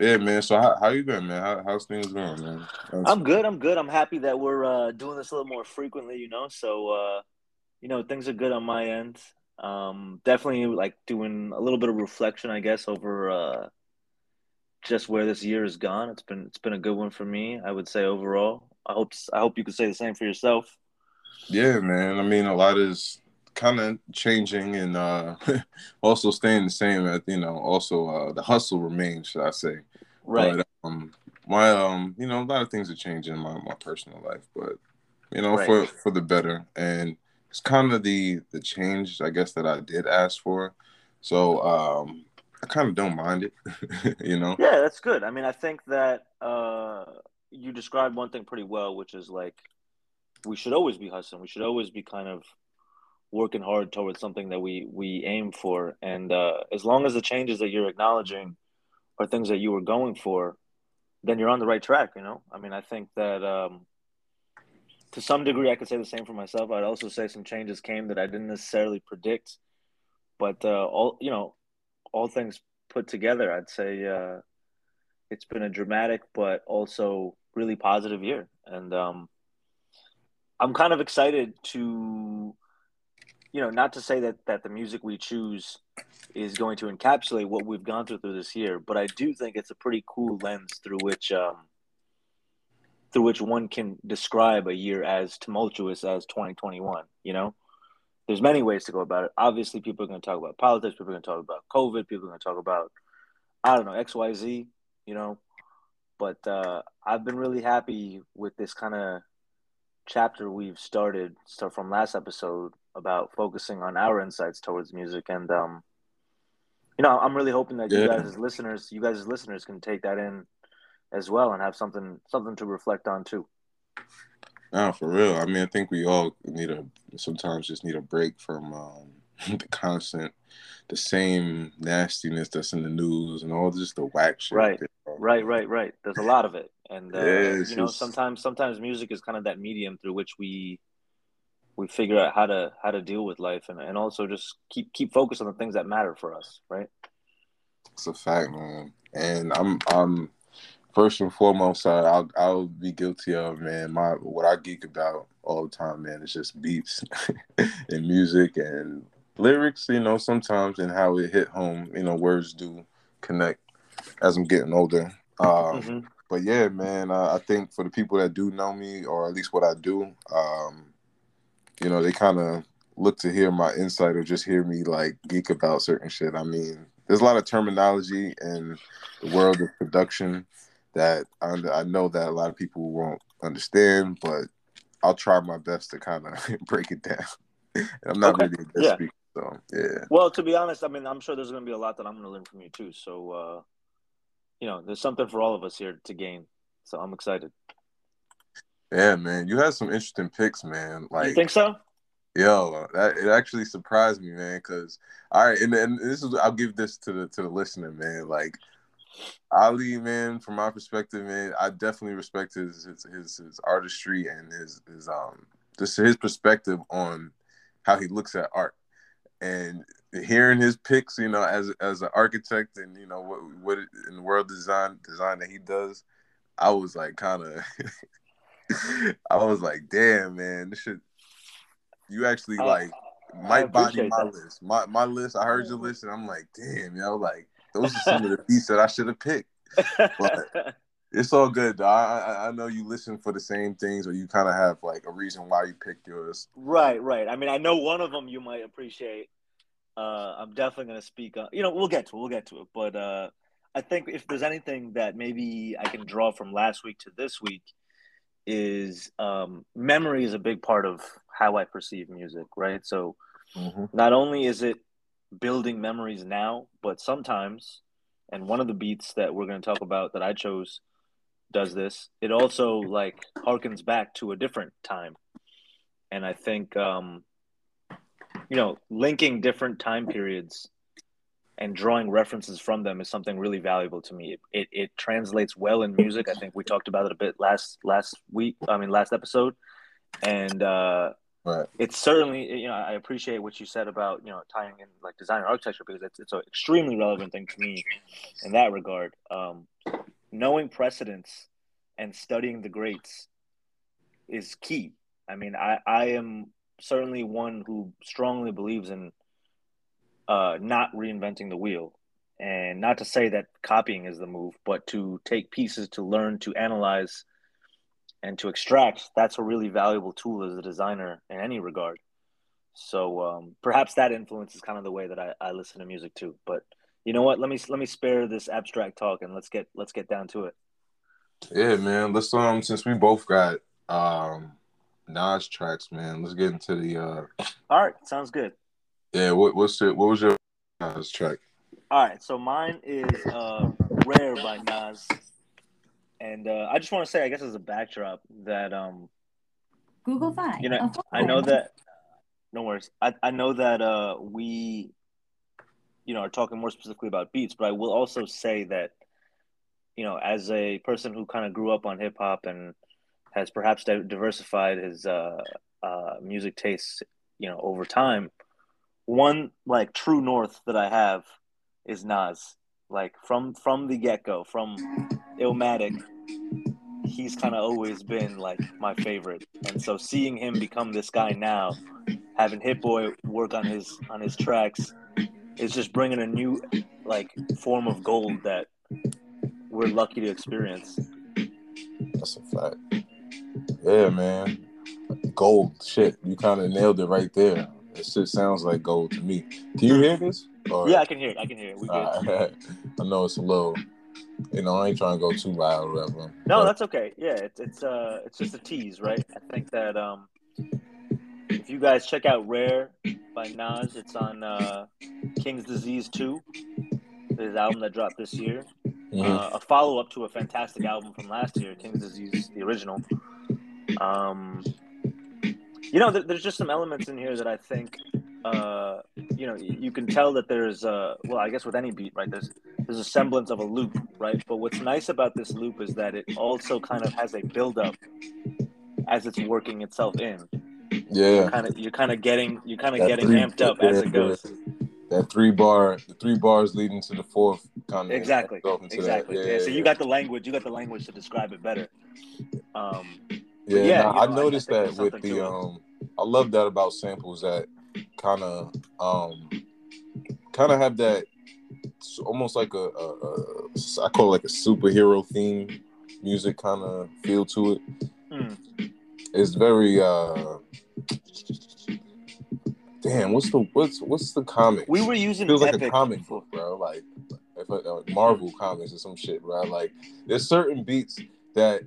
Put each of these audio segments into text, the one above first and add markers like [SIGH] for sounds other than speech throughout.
Yeah, man. So how how you been, man? How, how's things going, man? How's- I'm good. I'm good. I'm happy that we're uh, doing this a little more frequently. You know, so uh, you know things are good on my end. Um, definitely like doing a little bit of reflection, I guess, over uh, just where this year has gone. It's been it's been a good one for me. I would say overall. I hope I hope you could say the same for yourself. Yeah, man. I mean, a lot is kind of changing and uh, [LAUGHS] also staying the same. At you know, also uh, the hustle remains, should I say? Right. But um, my um, you know, a lot of things are changing in my my personal life, but you know, Right. for for the better. And it's kind of the the change, I guess, that I did ask for. So um, I kind of don't mind it. [LAUGHS] you know. Yeah, that's good. I mean, I think that uh, you described one thing pretty well, which is like we should always be hustling. We should always be kind of working hard towards something that we we aim for. And uh, as long as the changes that you're acknowledging are things that you were going for, then you're on the right track. You know, I mean, I think that um, to some degree, I could say the same for myself. I'd also say some changes came that I didn't necessarily predict, but uh, all you know, all things put together, I'd say uh, it's been a dramatic but also really positive year, and um, I'm kind of excited to, you know, not to say that that the music we choose is going to encapsulate what we've gone through through this year, but I do think it's a pretty cool lens through which um, through which one can describe a year as tumultuous as 2021. You know, there's many ways to go about it. Obviously, people are going to talk about politics. People are going to talk about COVID. People are going to talk about I don't know X, Y, Z. You know, but uh, I've been really happy with this kind of chapter we've started start from last episode about focusing on our insights towards music and um you know i'm really hoping that you guys as listeners you guys as listeners can take that in as well and have something something to reflect on too No, for real. I mean, I think we all need a sometimes just need a break from um, [LAUGHS] the constant, the same nastiness that's in the news and all just the whack shit. Right. right right right there's a lot of it and uh, Yeah, you know just- sometimes sometimes music is kind of that medium through which we we figure out how to how to deal with life and, and also just keep keep focused on the things that matter for us right It's a fact, man. And I'm, I'm first and foremost, uh, I'll, I'll be guilty of, man. My what I geek about all the time, man, is just beats [LAUGHS] and music and lyrics. You know, sometimes and how it hit home. You know, words do connect as I'm getting older. Um, Mhm. but yeah, man, uh, I think for the people that do know me, or at least what I do, um, you know, they kind of look to hear my insight or just hear me like geek about certain shit. I mean, there's a lot of terminology in the world of production that I, I know that a lot of people won't understand, but I'll try my best to kind of [LAUGHS] break it down. I'm not Okay. really a good Yeah. speaker, so yeah. Well, to be honest, I mean, I'm sure there's going to be a lot that I'm going to learn from you too. So, uh, you know, there's something for all of us here to gain. So I'm excited. Yeah, man, you had some interesting picks, man. Like, you think so? Yo, that it actually surprised me, man. Cause all right, and, and this is I'll give this to the to the listener, man. Like Aali, man, from my perspective, man, I definitely respect his his his, his artistry and his his um just his perspective on how he looks at art. And hearing his picks, you know, as as an architect and you know what what in the world design design that he does, I was like kind of [LAUGHS] [LAUGHS] I was like, damn, man, this shit. You actually I- like might body my that. list. My my list. I heard your list, and I'm like, damn, yo, like those are some of the [LAUGHS] beats that I should have picked. But- [LAUGHS] It's all good, though. I, I know you listen for the same things, or you kind of have like a reason why you picked yours. right, right. I mean, I know one of them you might appreciate. Uh, I'm definitely going to speak on. You know, we'll get to it. We'll get to it. But uh, I think if there's anything that maybe I can draw from last week to this week, is um, memory is a big part of how I perceive music. Right. So not only is it building memories now, but sometimes, and one of the beats that we're going to talk about that I chose does this. It also like harkens back to a different time, and I think um, you know linking different time periods and drawing references from them is something really valuable to me. It, it it translates well in music. I think we talked about it a bit last last week. I mean last episode, and uh, Right. it's certainly you know I appreciate what you said about you know tying in like design and architecture because it's it's an extremely relevant thing to me in that regard. Um, knowing precedents and studying the greats is key. I mean, I, I am certainly one who strongly believes in uh, not reinventing the wheel. And not to say that copying is the move, but to take pieces to learn, to analyze, and to extract. That's a really valuable tool as a designer in any regard. So um, perhaps that influences kind of the way that I, I listen to music too. But you know what? Let me let me spare this abstract talk and let's get let's get down to it. Yeah, man. Let's um since we both got um Nas tracks, man. Let's get into the uh All right, sounds good. Yeah, what what's it what was your Nas track? All right, so mine is uh Rare by Nas. And uh I just want to say I guess as a backdrop that um Google Fi. you know I know that no worries. I, I know that uh we you know are talking more specifically about beats, but I will also say that you know as a person who kind of grew up on hip hop and has perhaps diversified his uh, uh, music tastes, you know, over time. One like true north that I have is Nas. Like from from the get go, from Illmatic, he's kind of always been like my favorite, and so seeing him become this guy now, having Hit Boy work on his on his tracks, is just bringing a new like form of gold that we're lucky to experience. That's a fact. Yeah, man. Gold. Shit. You kind of nailed it right there. It shit sounds like gold to me. Can you hear this? Or... Yeah, I can hear it. I can hear it. We uh, [LAUGHS] I know it's a little. You know, I ain't trying to go too loud or whatever. No, but... that's okay. Yeah, it's it's uh it's just a tease, right? I think that um if you guys check out Rare by Nas, it's on uh King's Disease 2, his album that dropped this year. Mm-hmm. Uh, a follow up to a fantastic album from last year, King's Disease, the original. Um, you know, there's just some elements in here that I think, uh, you know, you can tell that there's, uh, well, I guess with any beat, right? There's there's a semblance of a loop, right? But what's nice about this loop is that it also kind of has a buildup as it's working itself in. Yeah, you're kind of you're kind of getting you're kind of getting three, amped up as it goes. That three bar, the three bars leading to the fourth, kind of exactly, exactly. Yeah, yeah, so you got the language, you got the language to describe it better. Um, yeah, yeah nah, I noticed I that with the um, I love that about samples that kind of um, kind of have that almost like a, a, a I call it like a superhero theme music kind of feel to it. Mm. It's very uh damn. What's the what's what's the comic? We were using feels like a comic book, bro. Like if uh, Marvel comics or some shit, bro. Like there's certain beats that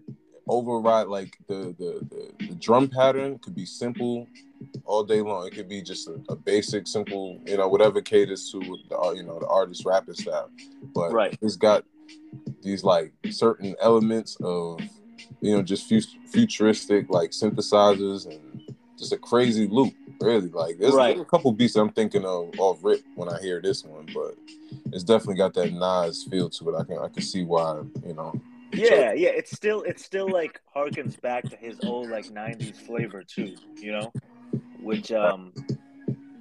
override like the, the the, the drum pattern could be simple all day long. It could be just a, a basic, simple, you know, whatever caters to the you know the artist rapping style. But right. it's got these like certain elements of you know just futuristic like synthesizers and just a crazy loop. Really, like there's, right. there's a couple beats I'm thinking of off rip when I hear this one, but it's definitely got that Nas feel to it. I can I can see why you know yeah, yeah. It's still it's still like harkens back to his old like '90s flavor too. You know, which um,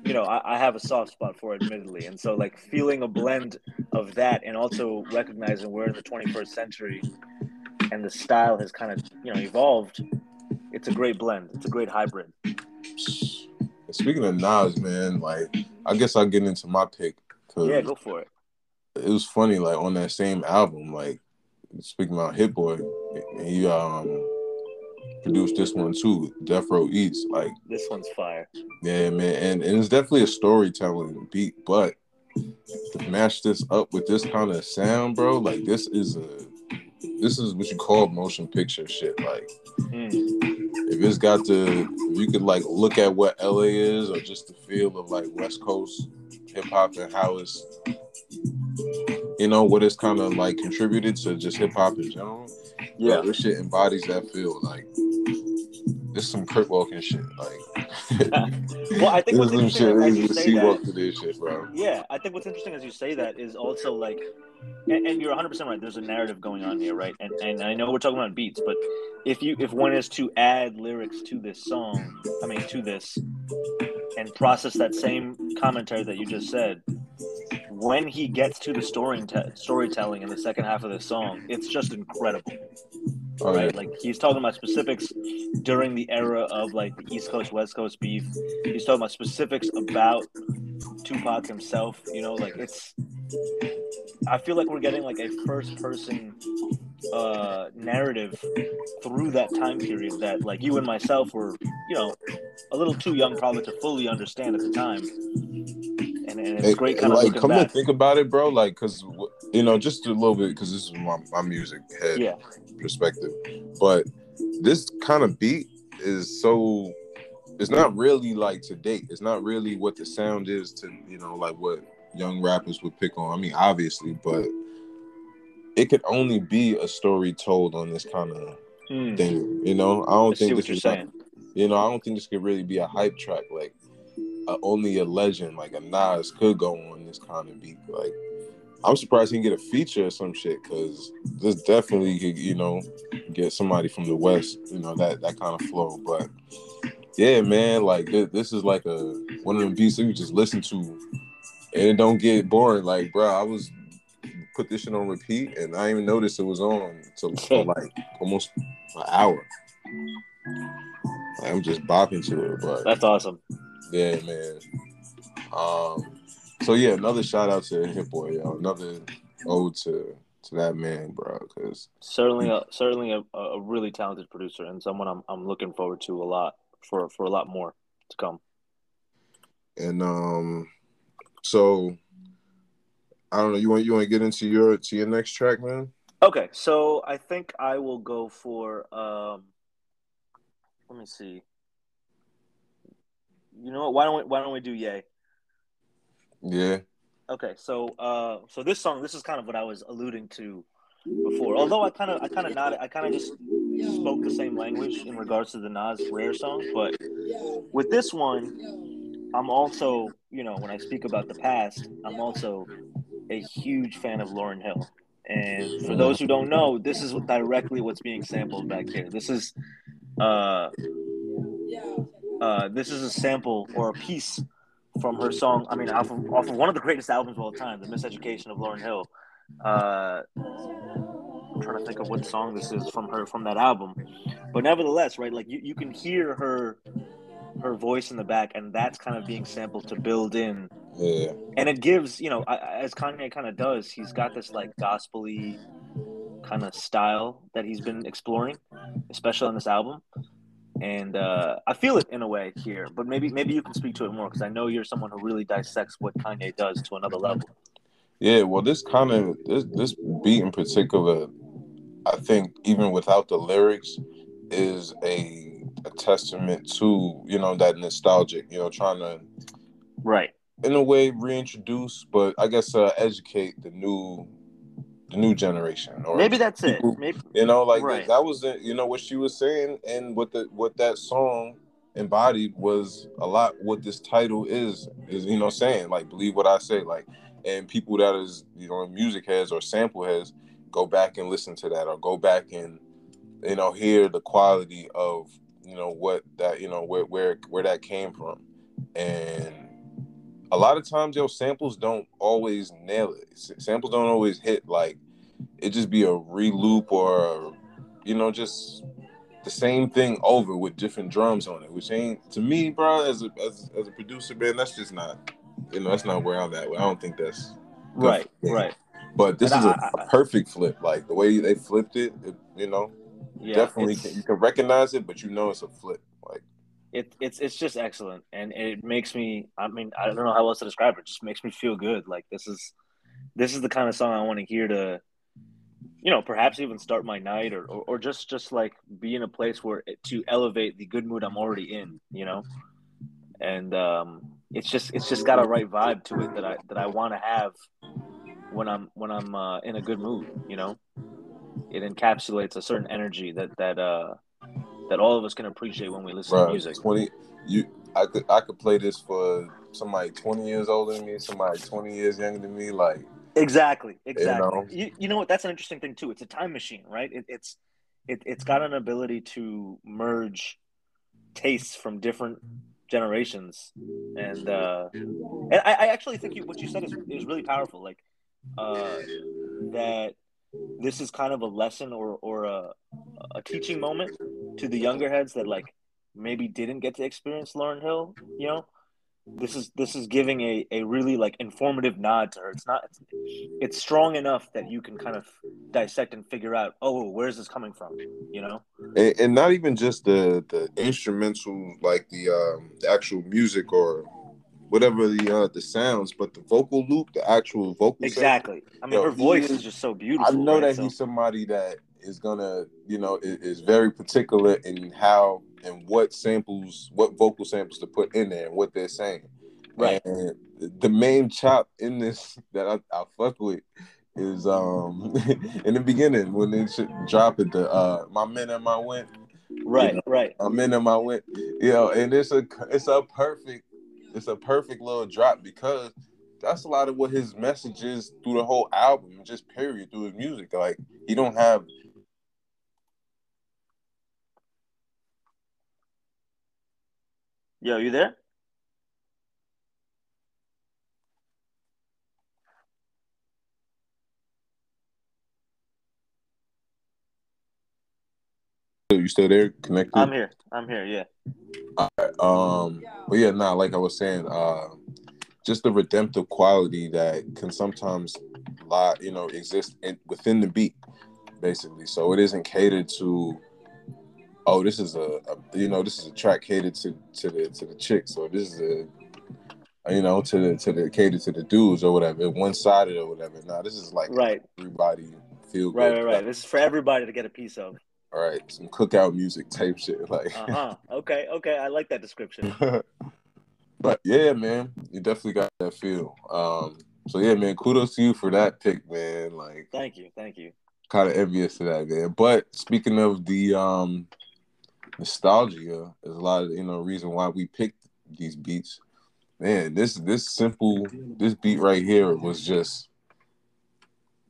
you know I, I have a soft spot for, admittedly. And so like feeling a blend of that, and also recognizing we're in the 21st century, and the style has kind of you know evolved. It's a great blend. It's a great hybrid. Speaking of Nas, man, like I guess I'll get into my pick. Yeah, go for it. It was funny, like on that same album, like speaking about Hit Boy, he um produced this one too, Death Row East. Like this one's fire. Yeah, man, and, and it's definitely a storytelling beat, but to match this up with this kind of sound, bro, like this is a this is what you call motion picture shit. Like mm. if it's got the if you could like look at what LA is or just the feel of like West Coast hip hop and how it's you know what it's kind of like contributed to just hip hop in general. Yeah, this shit embodies that feel. Like this some Kurt walking shit. Like, [LAUGHS] well, I think what's interesting shit, as you say that, shit, bro. Yeah, I think what's interesting as you say that is also like, and, and you're 100 percent right. There's a narrative going on here, right? And and I know we're talking about beats, but if you if one is to add lyrics to this song, I mean to this, and process that same commentary that you just said, when he gets to the story storytelling in the second half of the song, it's just incredible. All right. Like he's talking about specifics during the era of like the East Coast West Coast beef. He's talking about specifics about Tupac himself. You know, like it's. I feel like we're getting like a first person uh narrative through that time period that like you and myself were you know a little too young probably to fully understand at the time and, it's Hey, great kind of like, come back to think about it, bro. Like, cause you know, just a little bit, cause this is my, my music head yeah perspective. But this kind of beat is so. It's not really like to date. It's not really what the sound is to you know, like what young rappers would pick on. I mean, obviously, but it could only be a story told on this kind of Hmm. thing. You know, I don't see think what this you're is like, you know, I don't think this could really be a hype track. Like, uh, only a legend like a Nas could go on this kind of beat. Like, I'm surprised he can get a feature or some shit because this definitely could, you know, get somebody from the West, you know, that that kind of flow. But yeah, man, like this, this is like a one of them beats that you just listen to and it don't get boring. Like, bro, I was put this shit on repeat and I didn't even notice it was on till [LAUGHS] for like almost an hour. I'm just bopping to it, but that's awesome yeah, man. Um, so yeah, another shout out to Hit Boy, yo. Another ode to to that man, bro. Cause certainly a certainly a, a really talented producer and someone I'm I'm looking forward to a lot for for a lot more to come and um, so I don't know. You want you want to get into your to your next track, man? Okay, so I think I will go for um let me see. You know what? Why don't we why don't we do Yay? Yeah. Okay, so uh so this song this is kind of what I was alluding to before. Although I kind of I kind of nodded I kind of just spoke the same language in regards to the Nas Rare song, but with this one I'm also, you know, when I speak about the past, I'm also a huge fan of Lauryn Hill. And for those who don't know, this is directly what's being sampled back here. This is uh uh this is a sample or a piece from her song. I mean, off of, off of one of the greatest albums of all time, The Miseducation of Lauryn Hill. Uh, I'm trying to think of what song this is from her from that album, but nevertheless, right? Like you, you can hear her her voice in the back, and that's kind of being sampled to build in, Yeah. and it gives you know as Kanye kind of does. He's got this like gospely kind of style that he's been exploring, especially on this album. And uh, I feel it in a way here, but maybe maybe you can speak to it more because I know you're someone who really dissects what Kanye does to another level. Yeah, well, this kind of this this beat in particular, I think even without the lyrics, is a a testament to you know that nostalgic, you know, trying to Right. in a way reintroduce, but I guess uh, educate the new the new generation or Maybe that's it. Maybe You know, like Right. that was the, you know what she was saying, and what the what that song embodied was a lot. What this title is is you know saying like believe what I say like, and people that is you know music heads or sample heads go back and listen to that or go back and you know hear the quality of you know what that you know where where where that came from, and a lot of times your samples don't always nail it. Samples don't always hit like it just be a re-loop or you know just the same thing over with different drums on it, which ain't to me, bro. As a as, as a producer, man, that's just not you know that's not where I'm at. I don't think that's. right, right. But this And is a I- perfect flip. Like the way they flipped it, it you know, Yeah, definitely can, you can recognize it, but you know it's a flip. It, it's it's just excellent. And it makes me i mean i don't know how else to describe it. it just makes me feel good. Like this is this is the kind of song i want to hear to you know perhaps even start my night or, or, or just just like be in a place where to elevate the good mood i'm already in you know? And um it's just it's just got a right vibe to it that i that i want to have when i'm when i'm uh, in a good mood you know? It encapsulates a certain energy that that uh that all of us can appreciate when we listen to music twenty you I could I could play this for somebody twenty years older than me, somebody twenty years younger than me. Like Exactly. Exactly. know? You, you know what? That's an interesting thing too. It's a time machine, right? It, it's it, it's got an ability to merge tastes from different generations, and uh, and I, I actually think you, what you said is is really powerful. Like uh, that this is kind of a lesson or or a a teaching moment to the younger heads that like maybe didn't get to experience Lauryn Hill. You know, this is this is giving a, a really like informative nod to her. It's not it's, it's strong enough that you can kind of dissect and figure out, oh, where's this coming from? You know, and, and not even just the the instrumental, like the um the actual music or whatever the uh the sounds, but the vocal loop, the actual vocal. Exactly. Sound, I mean, yo, her voice is, is, just so beautiful. I know right? that so, he's somebody that is gonna, you know, is, is very particular in how and what samples, what vocal samples to put in there and what they're saying. Right. And the main chop in this [LAUGHS] that I, I fuck with is um [LAUGHS] in the beginning when they should drop it the uh my men and my went. Right, you know, right. My men and my went. You know, and it's a it's a perfect it's a perfect little drop because that's a lot of what his message is through the whole album, just period, through his music. Like he don't have Yo, you there? You still there? Connected? I'm here. I'm here. Yeah. All right. Um. But yeah, nah. Like I was saying, uh, just the redemptive quality that can sometimes lie, you know, exist in, within the beat, basically. So it isn't catered to. Oh, this is a, a you know, this is a track catered to to the to the chicks, or this is a you know, to the to the catered to the dudes or whatever, one sided or whatever. Now this is like right. everybody feel good. right, right, right. This is for everybody to get a piece of. All right, some cookout music type shit, like. uh huh. Okay, okay, I like that description. [LAUGHS] but yeah, man, you definitely got that feel. Um, so yeah, man, kudos to you for that pick, man. Like, thank you, thank you. Kind of envious of that, man. But speaking of the um nostalgia, there's a lot of you know reason why we picked these beats. Man, this this simple this beat right here was just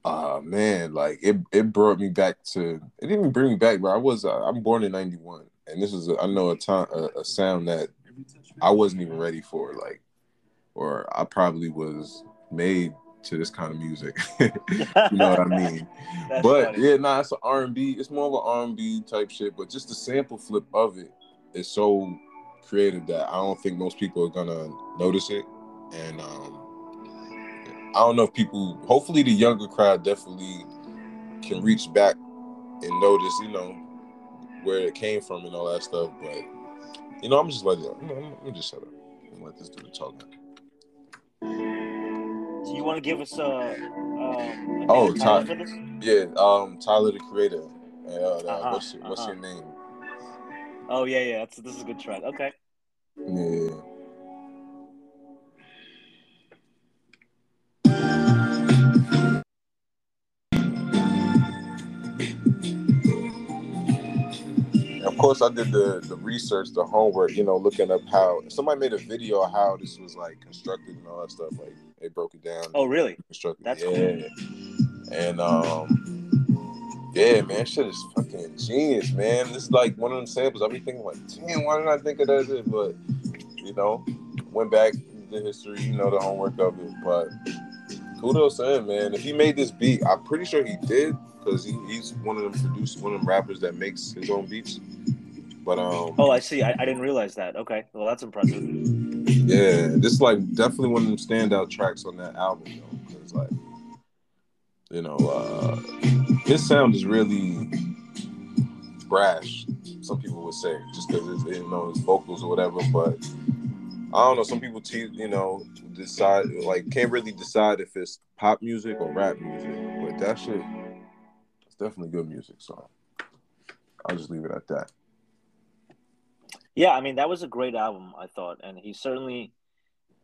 uh man, like it it brought me back to it didn't bring me back, but I was uh, I'm born in '91, and this is a, I know a time a, a, sound that I wasn't even ready for, like, or I probably was made to this kind of music. [LAUGHS] you know what I [LAUGHS] mean? but funny. yeah, nah, it's an R and B. It's more of an R and B type shit, but just the sample flip of it is so creative that I don't think most people are gonna notice it, and um I don't know if people. Hopefully, the younger crowd definitely can reach back and notice, you know, where it came from and all that stuff. But you know, I'm just letting. I'm, I'm, I'm just shut up and let this do the talking. So you want to give us a? Um, oh, Tyler. Yeah, um, Tyler the Creator. Uh, uh-huh, what's your, what's uh-huh. your name? Oh yeah, yeah. That's, this is a good track. Okay. Yeah. Course, I did the the research, the homework. You know, looking up how somebody made a video of how this was like constructed and all that stuff. Like they broke it down. Oh, really? Constructed. That's yeah. cool. And um, yeah, man, shit is fucking genius, man. This is like one of them samples. I be thinking like, damn, why didn't I think of that? But you know, went back the history, you know, the homework of it. But kudos to him, man. If he made this beat, I'm pretty sure he did because he, he's one of them producers, one of them rappers that makes his own beats. But [LAUGHS] um, oh, I see. I, I didn't realize that. Okay, well, that's impressive. Yeah, this is like definitely one of them standout tracks on that album, though, because like, you know, uh, his sound is really brash. Some people would say just because you know his vocals or whatever, but I don't know. Some people, te- you know, decide like can't really decide if it's pop music or rap music, but that shit it's definitely good music. So I'll just leave it at that. Yeah, I mean that was a great album, I thought, and he certainly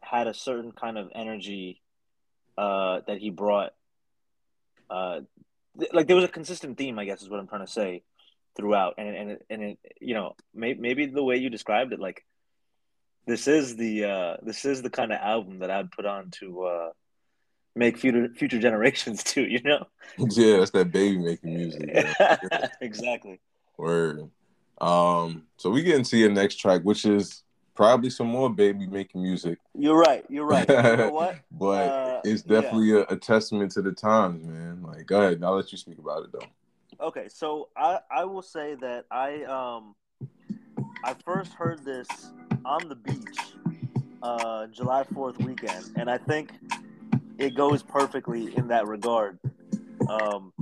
had a certain kind of energy uh, that he brought. Uh, th- like there was a consistent theme, I guess, is what I'm trying to say throughout, and and and it, you know, may- maybe the way you described it, like this is the uh, this is the kind of album that I'd put on to uh, make future future generations [LAUGHS] too. You know. Yeah, that's that baby making music. [LAUGHS] exactly. Word. Um. So we get into your next track, which is probably some more baby making music. You're right. You're right. You know [LAUGHS] what? but Uh, it's yeah. definitely a, a testament to the times, man. Like, go ahead. I'll let you speak about it though. Okay, so I I will say that I um I first heard this on the beach uh July 4th weekend and I think it goes perfectly in that regard. Um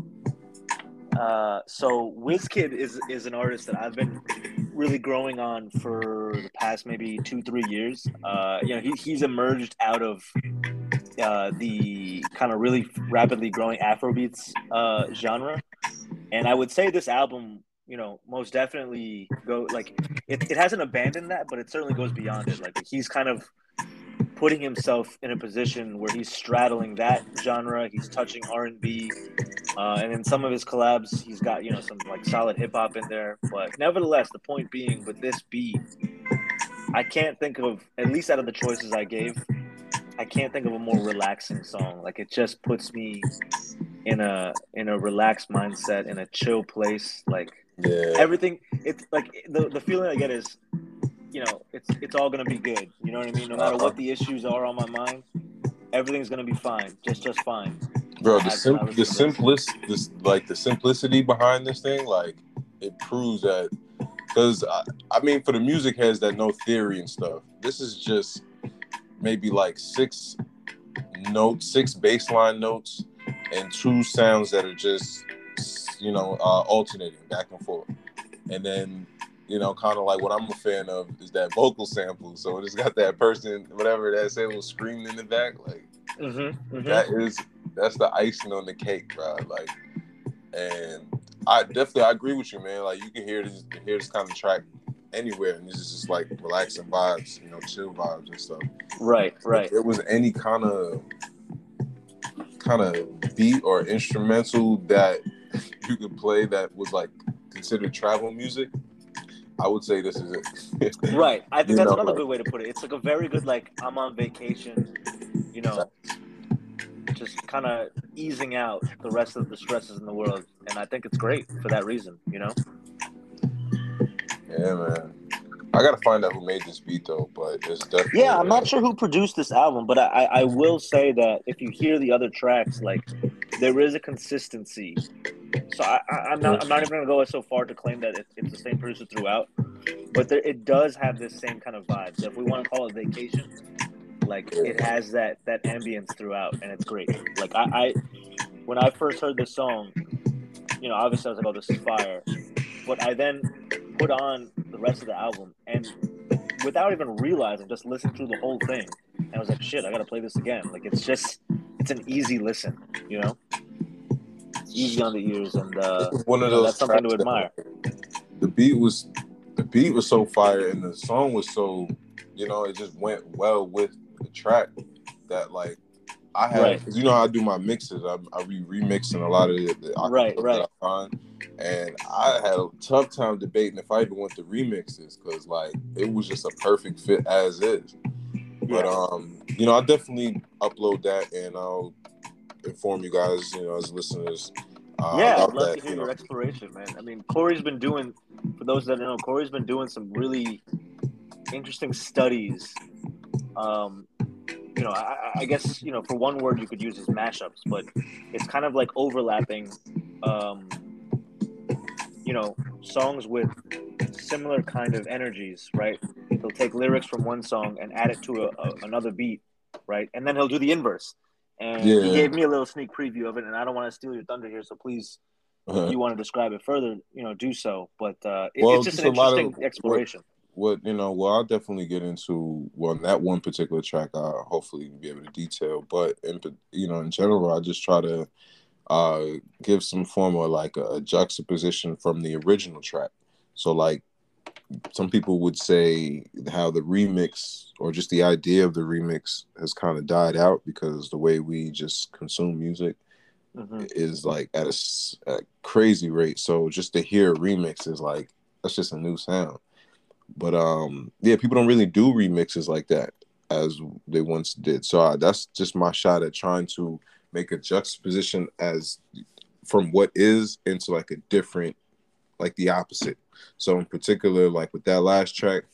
uh so Wizkid is is an artist that I've been really growing on for the past maybe 2-3 years. Uh you know, he he's emerged out of uh, the kind of really rapidly growing Afrobeats uh, genre and I would say this album, you know, most definitely go like it, it hasn't abandoned that, but it certainly goes beyond it. Like he's kind of putting himself in a position where he's straddling that genre. He's touching R and B, uh, and in some of his collabs, he's got you know some like solid hip hop in there. But nevertheless, the point being, with this beat, I can't think of at least out of the choices I gave, I can't think of a more relaxing song. Like it just puts me in a in a relaxed mindset in a chill place like Yeah. everything it's like the, the feeling i get is you know it's it's all gonna be good. You know what i mean? No matter what the issues are on my mind everything's gonna be fine. Just just fine. Bro, the I- sim- I the simplest, this like the simplicity behind this thing, like it proves that. Because I, I mean, for the music heads that know theory and stuff, this is just maybe like six notes, six baseline notes, and two sounds that are just you know uh, alternating back and forth, and then you know, kind of like what I'm a fan of is that vocal sample. So it's got that person, whatever that sample screaming in the back, like mm-hmm, that is that's the icing on the cake, bro. Like, and I definitely I agree with you, man. Like, you can hear this hear this kind of track anywhere, and this is just like relaxing vibes, you know, chill vibes and stuff. right right If there was any kind of kind of beat or instrumental that you could play that was like considered travel music, I would say this is it. [LAUGHS] right i think You that's know, another good way to put it it's like a very good like i'm on vacation you know just kind of easing out the rest of the stresses in the world and i think it's great for that reason you know yeah, man. I gotta find out who made this beat though, but it's definitely Yeah, I'm not uh, sure who produced this album, but I I will say that if you hear the other tracks, like there is a consistency. So I, I'm not I'm not even gonna go so far to claim that it, it's the same producer throughout, but there, it does have this same kind of vibe. So if we want to call it vacation, like it has that that ambience throughout, and it's great. Like I, I when I first heard this song, you know, obviously I was like, oh, this is fire. But I then put on the rest of the album and without even realizing, just listened through the whole thing. And I was like, shit, I gotta play this again. Like it's just it's an easy listen, you know? Easy on the ears and uh [LAUGHS] one of those that's something to admire. the beat was the beat was so fire and the song was so you know it just went well with the track that like I had Right. you know how I do my mixes I, I be remixing a lot of the, the Right, that right. I find and I had a tough time debating if I even want to remixes because like it was just a perfect fit as is but Yeah. um you know I definitely upload that and I'll inform you guys you know as listeners uh, yeah, I'd love that to hear you know your exploration, man. I mean, Cory's been doing, for those that don't know, Cory's been doing some really interesting studies. Um, you know, I, I- guess you know, for one word, you could use as mashups, but it's kind of like overlapping. Um, you know, songs with similar kind of energies, right? He'll take lyrics from one song and add it to a, a, another beat, right? And then he'll do the inverse. And he gave me a little sneak preview of it, and I don't want to steal your thunder here, so please Uh-huh. if you want to describe it further, you know, do so. But uh, it, Well, it's just just an lot of interesting exploration. what you know well i'll definitely get into well that one particular track i'll hopefully be able to detail but in you know in general i just try to uh give some form of like a juxtaposition from the original track so like some people would say how the remix or just the idea of the remix has kind of died out because the way we just consume music Mhm. is like at a crazy rate. So just to hear a remix is like that's just a new sound. But um, yeah, people don't really do remixes like that as they once did. So that's just my shot at trying to make a juxtaposition as from what is into like a different, like the opposite. So in particular, like with that last track,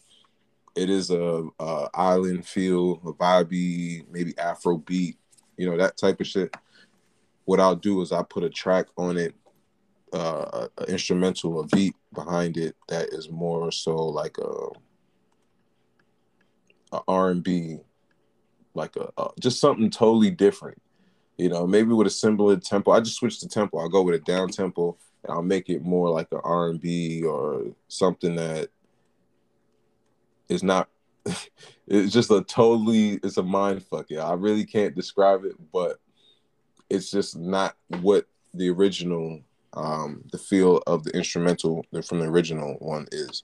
it is a, a island feel, a vibey, maybe Afro beat, you know that type of shit. What I'll do is I put a track on it, uh, an instrumental, a beat behind it that is more so like a, a R and B, like a, a just something totally different. You know, maybe with a similar tempo. I just switch the tempo. I'll go with a down tempo and I'll make it more like an R and B or something that is not. [LAUGHS] it's just a totally. It's a mind fuck. Yeah, I really can't describe it, but it's just not what the original, um, the feel of the instrumental from the original one is.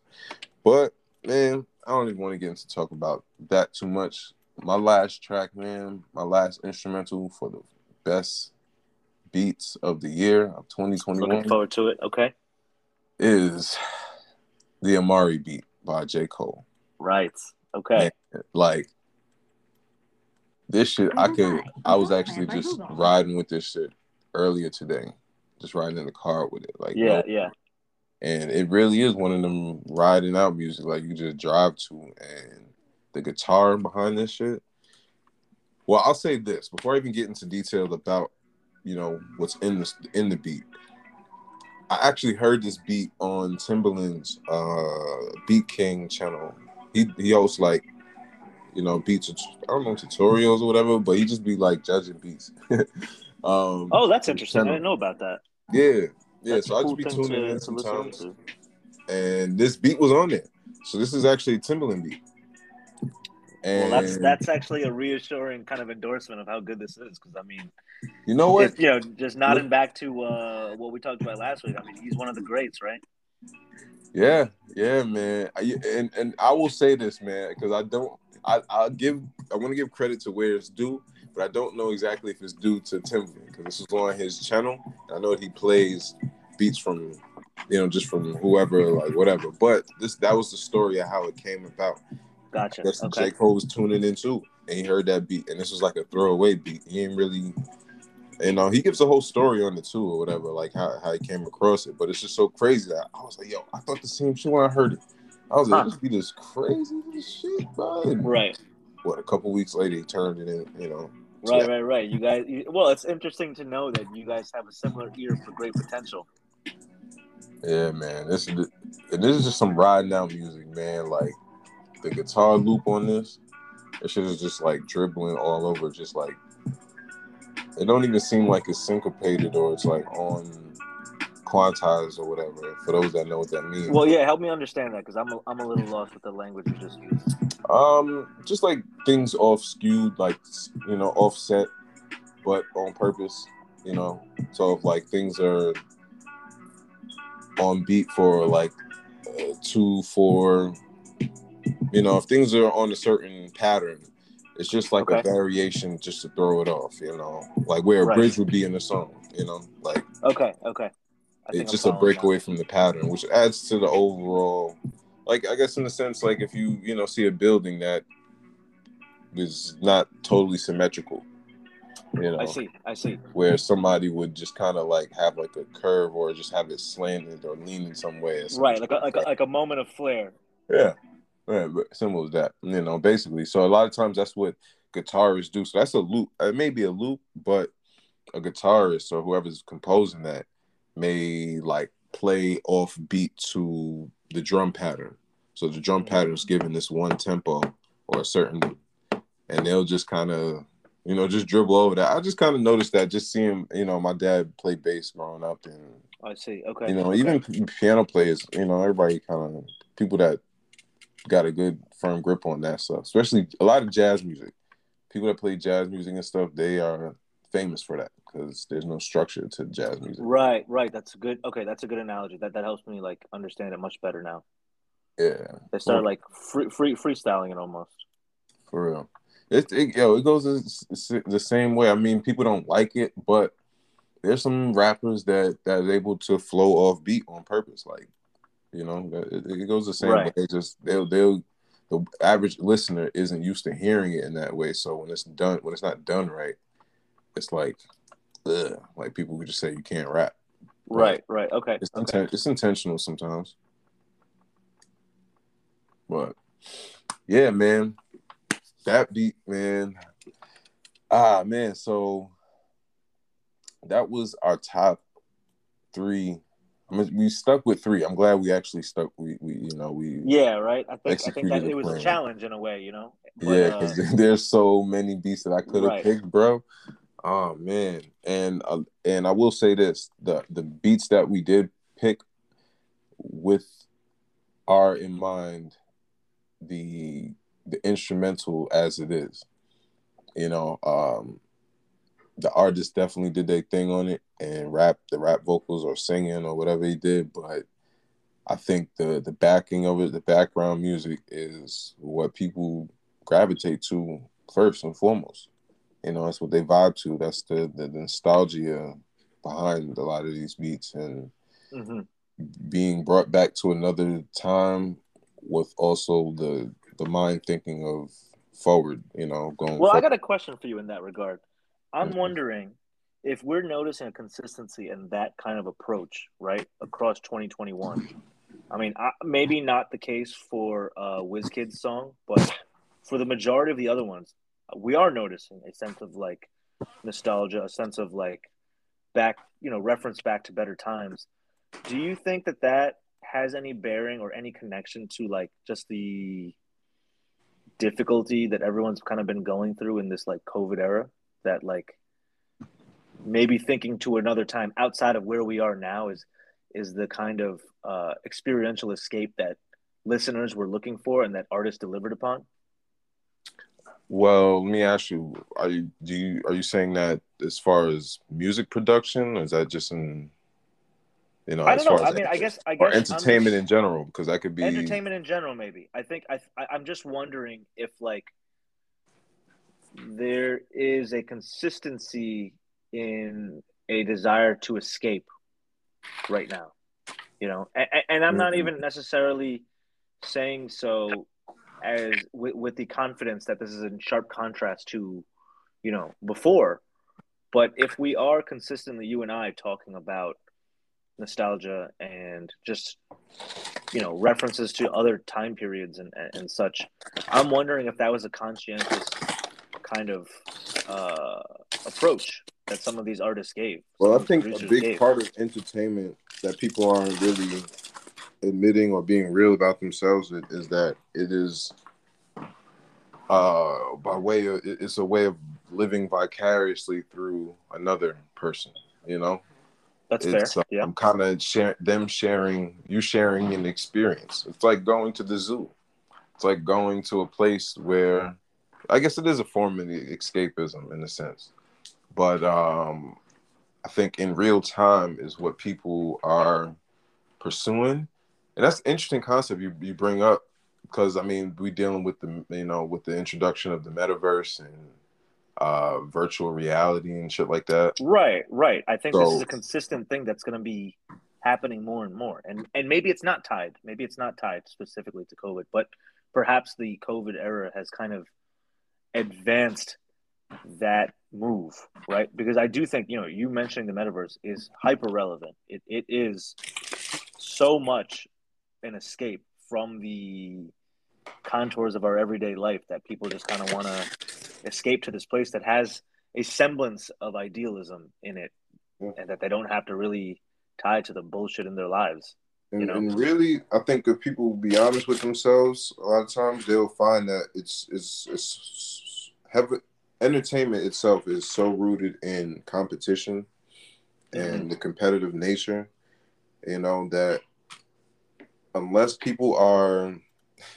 But man, I don't even want to get into talk about that too much. My last track, man, my last instrumental for the best beats of the year of 2021. Looking forward to it. Okay. Is the Amari beat by J. Cole. Right. Okay. Man, like this shit, I could. I was actually just riding with this shit earlier today, just riding in the car with it. Like yeah, yeah. And it really is one of them riding out music like you just drive to, and the guitar behind this shit. Well, I'll say this before I even get into details about you know what's in the in the beat. I actually heard this beat on Timbaland's uh, Beat King channel. He he hosts like you know beats I don't know tutorials or whatever, but he just be like judging beats. [LAUGHS] um, oh, that's interesting. Channel. I didn't know about that. Yeah, yeah. That's so I just be tuning to, in sometimes, and this beat was on there. So this is actually a Timbaland beat. And well, that's that's actually a reassuring kind of endorsement of how good this is. Because I mean, you know what? you know, just nodding back to uh, what we talked about last week. I mean, he's one of the greats, right? Yeah, yeah, man. I, and and I will say this, man, because I don't. I I give. I want to give credit to where it's due, but I don't know exactly if it's due to Timbaland because this is on his channel. I know he plays beats from, you know, just from whoever, like whatever. But this that was the story of how it came about. Gotcha. That's okay. J. Cole was tuning in too, and he heard that beat, and this was like a throwaway beat. He ain't really, you know, he gives a whole story on it too, or whatever, like how, how he came across it. But it's just so crazy that I was like, yo, I thought the same shit when I heard it. I was like, huh. this beat is crazy shit, man. Right. What a couple weeks later, he turned it in, you know. Right, right, right. You guys, you, well, it's interesting to know that you guys have a similar ear for great potential. Yeah, man. This is and this is just some riding out music, man. Like the guitar loop on this, it shit is just like dribbling all over, just like it don't even seem like it's syncopated or it's like on quantized or whatever. For those that know what that means. Well, yeah, help me understand that because I'm a, I'm a little lost with the language you just used. Um, just like things off skewed, like you know, offset, but on purpose. You know, so if like things are on beat for like uh, two, four, you know, if things are on a certain pattern, it's just like okay. a variation just to throw it off, you know, like where a right. bridge would be in the song, you know, like okay, okay. it's just a breakaway from the pattern, which adds to the overall, like I guess in the sense, like if you you know see a building that is not totally symmetrical, you know, I see, I see, where somebody would just kind of like have like a curve or just have it slanted or lean in some way, right? Like a, like a, like a moment of flair. Yeah, yeah, simple as that. You know, basically. So a lot of times that's what guitarists do. So that's a loop. Uh, it may be a loop, but a guitarist or whoever's composing that may like play off beat to the drum pattern. So the drum mm-hmm. pattern is given this one tempo or a certain, and they'll just kind of, you know, just dribble over that. I just kind of noticed that just seeing, you know, my dad play bass growing up, and I see. Okay. You know, okay. even piano players, you know, everybody kind of people that got a good firm grip on that stuff. Especially a lot of jazz music. People that play jazz music and stuff, they are famous for that because there's no structure to jazz music. Right, right. That's a good. Okay, that's a good analogy. That that helps me like understand it much better now. Yeah, they start like free, free freestyling it almost. For real, it, it yo it goes the same way. I mean, people don't like it, but there's some rappers that that are able to flow off beat on purpose. Like you know, it, it goes the same right. way. They just they'll they'll the average listener isn't used to hearing it in that way. So when it's done, when it's not done right, it's like, ugh, like people would just say you can't rap. Right, right, okay. It's, okay. Inten- it's intentional sometimes, but yeah, man, that beat, man. Ah, man. So that was our top three. I mean, we stuck with three. I'm glad we actually stuck. We, we you know, we Yeah, right. I think I think that it was a challenge in a way, you know. But, yeah, uh, because [LAUGHS] there's so many beats that I could have Right. picked, bro. Oh man, and uh, and I will say this: the the beats that we did pick with are in mind the the instrumental as it is. You know, um, the artist definitely did their thing on it, and rap the rap vocals or singing or whatever he did, but. I think the the backing of it, the background music, is what people gravitate to first and foremost. You know, that's what they vibe to. That's the the nostalgia behind a lot of these beats and mhm. being brought back to another time with also the the mind thinking of forward. You know, going. Well, I got a question for you in that regard. I'm wondering if we're noticing a consistency in that kind of approach, right, across 2021. I mean, I, maybe not the case for uh, WizKid's song, but for the majority of the other ones, we are noticing a sense of like nostalgia, a sense of like back, you know, reference back to better times. Do you think that that has any bearing or any connection to like just the difficulty that everyone's kind of been going through in this like COVID era? That like maybe thinking to another time outside of where we are now is is the kind of uh, experiential escape that listeners were looking for and that artists delivered upon. Well, let me ask you: Are you do you are you saying that as far as music production, or is that just in you know I don't know. far I as mean, I guess I or guess I'm entertainment just- in general? Because that could be entertainment in general maybe i think I, I i'm just wondering if like there is a consistency in a desire to escape right now you know and, and i'm not Mhm. even necessarily saying so as with, with the confidence that this is in sharp contrast to you know before but if we are consistently you and i talking about nostalgia and just you know references to other time periods and, and, and such i'm wondering if that was a conscientious kind of uh, approach that some of these artists gave Well, I some of these think a big gave. part of entertainment that people aren't really admitting or being real about themselves is, is that it is uh by way of it's a way of living vicariously through another person you know? That's it's fair uh, yeah. i'm kind of share, them sharing you sharing an experience. It's like going to the zoo. It's like going to a place where i guess it is a form of escapism in a sense. But um i think in real time is what people are pursuing. And that's an interesting concept you, you bring up because i mean we dealing with the you know with the introduction of the metaverse and uh virtual reality and shit like that. Right right. I think this is a consistent thing that's going to be happening more and more. And and maybe it's not tied. Maybe it's not tied specifically to covid but perhaps the covid era has kind of advanced that move right? Because i do think you know you mentioning the metaverse is hyper relevant. It, it is so much an escape from the contours of our everyday life that people just kind of want to escape to this place that has a semblance of idealism in it and that they don't have to really tie to the bullshit in their lives And, you know? and really, I think if people be honest with themselves, a lot of times they'll find that it's it's it's heavy. Entertainment itself is so rooted in competition and mm-hmm. the competitive nature, you know, that unless people are, [LAUGHS]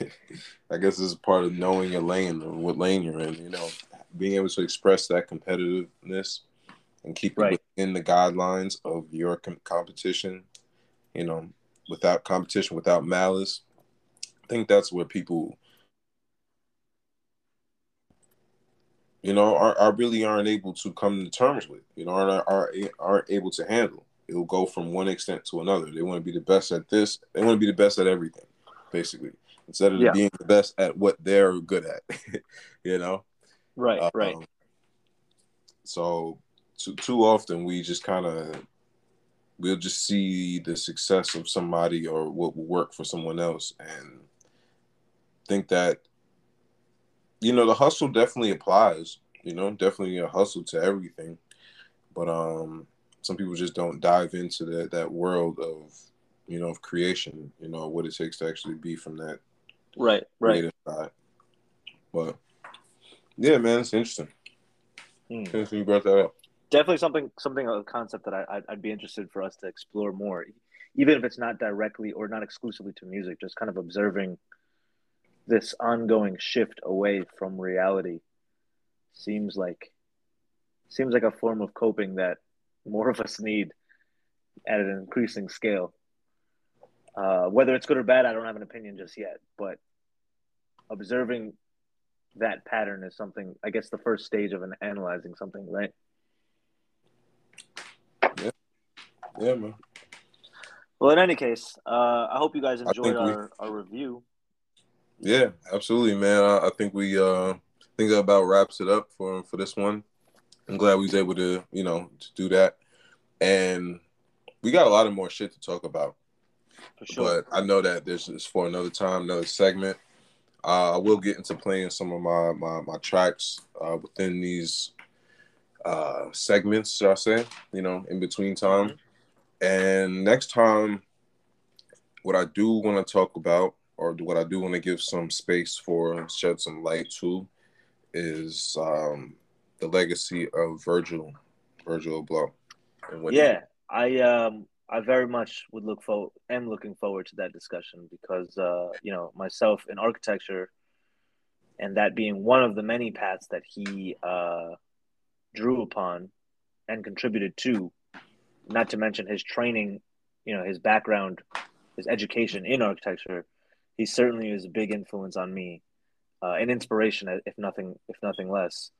I guess this is part of knowing your lane or what lane you're in, you know, being able to express that competitiveness and keep it Right. within the guidelines of your com- competition, you know, without competition, without malice. I think that's where people, you know, are, are really aren't able to come to terms with, you know, aren't, are, aren't able to handle. It'll go from one extent to another. They want to be the best at this. They want to be the best at everything, basically, instead of Yeah. being the best at what they're good at, [LAUGHS] you know? right right Um, so too too often we just kind of we'll just see the success of somebody or what will work for someone else and think that you know, the hustle definitely applies. You know, definitely a hustle to everything, but um, some people just don't dive into that that world of you know of creation. You know what it takes to actually be from that Right, right. side. But yeah, man, it's interesting. Hmm. Interesting you brought that up. Definitely something, something a concept that I, I'd, be interested for us to explore more, even if it's not directly or not exclusively to music. Just kind of observing this ongoing shift away from reality seems like seems like a form of coping that more of us need at an increasing scale. Uh, whether it's good or bad, I don't have an opinion just yet. But observing that pattern is something. I guess the first stage of an analyzing something, right? Yeah, man. Well, in any case, uh, I hope you guys enjoyed think we- our, our review. Yeah, absolutely, man. I, I think we uh think that about wraps it up for for this one. I'm glad we was able to, you know, to do that. And we got a lot of more shit to talk about. For sure. But I know that this is for another time, another segment. Uh, I will get into playing some of my my, my tracks uh, within these uh, segments, shall I say? You know, in between time. And next time, what I do want to talk about, or what I do want to give some space for, shed some light to, is um, the legacy of Virgil, Virgil he yeah, I um I very much would look forward am looking forward to that discussion because uh you know myself in architecture and that being one of the many paths that he uh drew upon and contributed to not to mention his training you know his background his education in architecture he certainly is a big influence on me uh, an inspiration if nothing if nothing less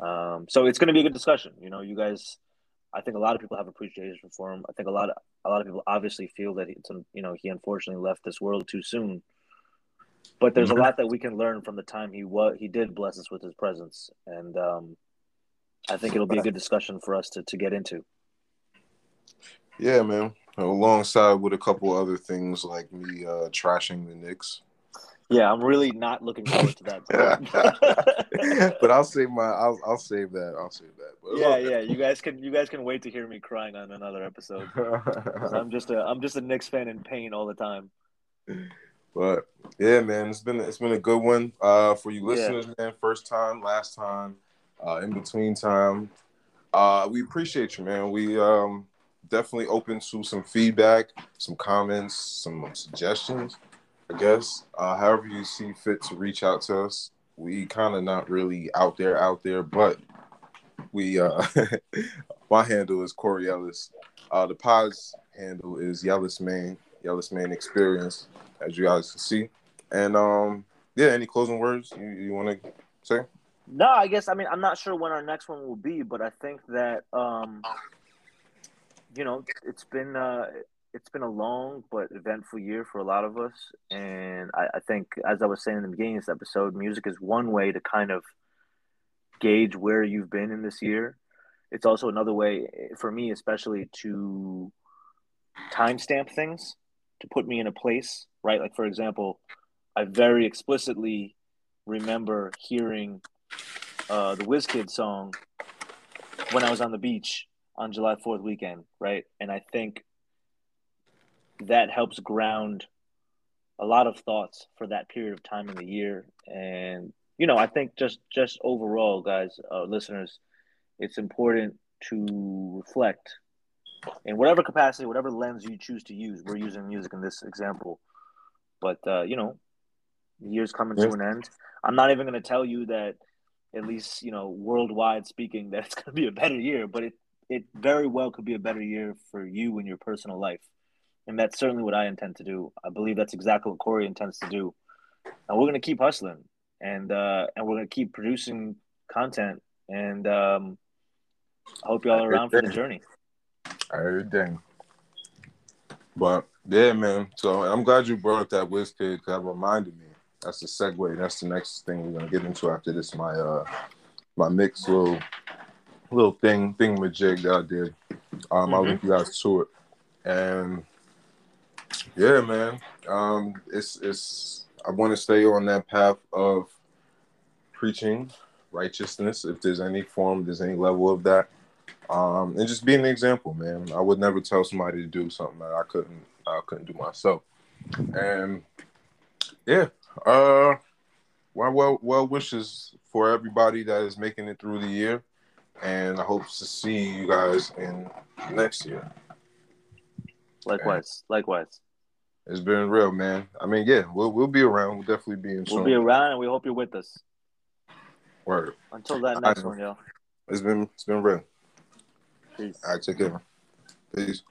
um, so it's going to be a good discussion you know you guys I think a lot of people have appreciation for him. I think a lot of a lot of people obviously feel that it's you know he unfortunately left this world too soon. But there's a lot that we can learn from the time he was he did bless us with his presence, and um, I think it'll be a good discussion for us to to get into. Yeah, man. Alongside with a couple other things like me uh, trashing the Knicks. Yeah, I'm really not looking forward to that. [LAUGHS] [LAUGHS] but I'll save my. I'll, I'll save that. I'll save that. But yeah, yeah, you guys can you guys can wait to hear me crying on another episode. [LAUGHS] I'm just a I'm just a Knicks fan in pain all the time. but yeah, man, it's been it's been a good one uh, for you Yeah. listeners, man. First time, last time, uh, in between time. Uh, we appreciate you, man. We um, definitely open to some feedback, some comments, some suggestions. I guess uh, however you see fit to reach out to us. We kind of not really out there, out there, but we. Uh, [LAUGHS] my handle is Cory Ellis. Uh, the pod's handle is Yellis Man, Yellis Man Experience, as you guys can see. And um, yeah, any closing words you, you want to say? No, I guess I mean I'm not sure when our next one will be, but I think that um, you know it's been uh, it's been a long but eventful year for a lot of us, and I, I think as I was saying in the beginning of this episode, music is one way to kind of gauge where you've been in this year. It's also another way for me, especially to timestamp things to put me in a place, right? Like for example, I very explicitly remember hearing uh, the WizKid song when I was on the beach on July 4th weekend, right? And I think that helps ground a lot of thoughts for that period of time in the year. And, you know, I think just, just overall, guys, uh, listeners, it's important to reflect in whatever capacity, whatever lens you choose to use. We're using music in this example. But, uh, you know, the year's coming to an end. I'm not even going to tell you that, at least you know, worldwide speaking, [LAUGHS] that it's going to be a better year. But it it very well could be a better year for you in your personal life, and that's certainly what I intend to do. I believe that's exactly what Cory intends to do, and we're to keep hustling, and uh, and we're to keep producing content, and um, I hope y'all are around for the journey. Everything. But yeah, man. So I'm glad you brought up that WizKid because that reminded me. That's the segue. That's the next thing we're gonna get into after this. My uh my mix little little thing thing jig that I did. Um I'll Mhm. link you guys to it. And yeah, man. Um it's it's I want to stay on that path of preaching righteousness, if there's any form, there's any level of that, um, and just being an example, man. I would never tell somebody to do something that I couldn't I couldn't do myself. And yeah, uh, well, well, well wishes for everybody that is making it through the year, and I hope to see you guys in next year. Likewise, likewise. It's been real, man. I mean, yeah, we'll we'll be around. We'll definitely be in. We'll soon. be around, and we hope you're with us. Word. Until that next one, yo. It's been it's been real. Peace. All right, take care. Peace.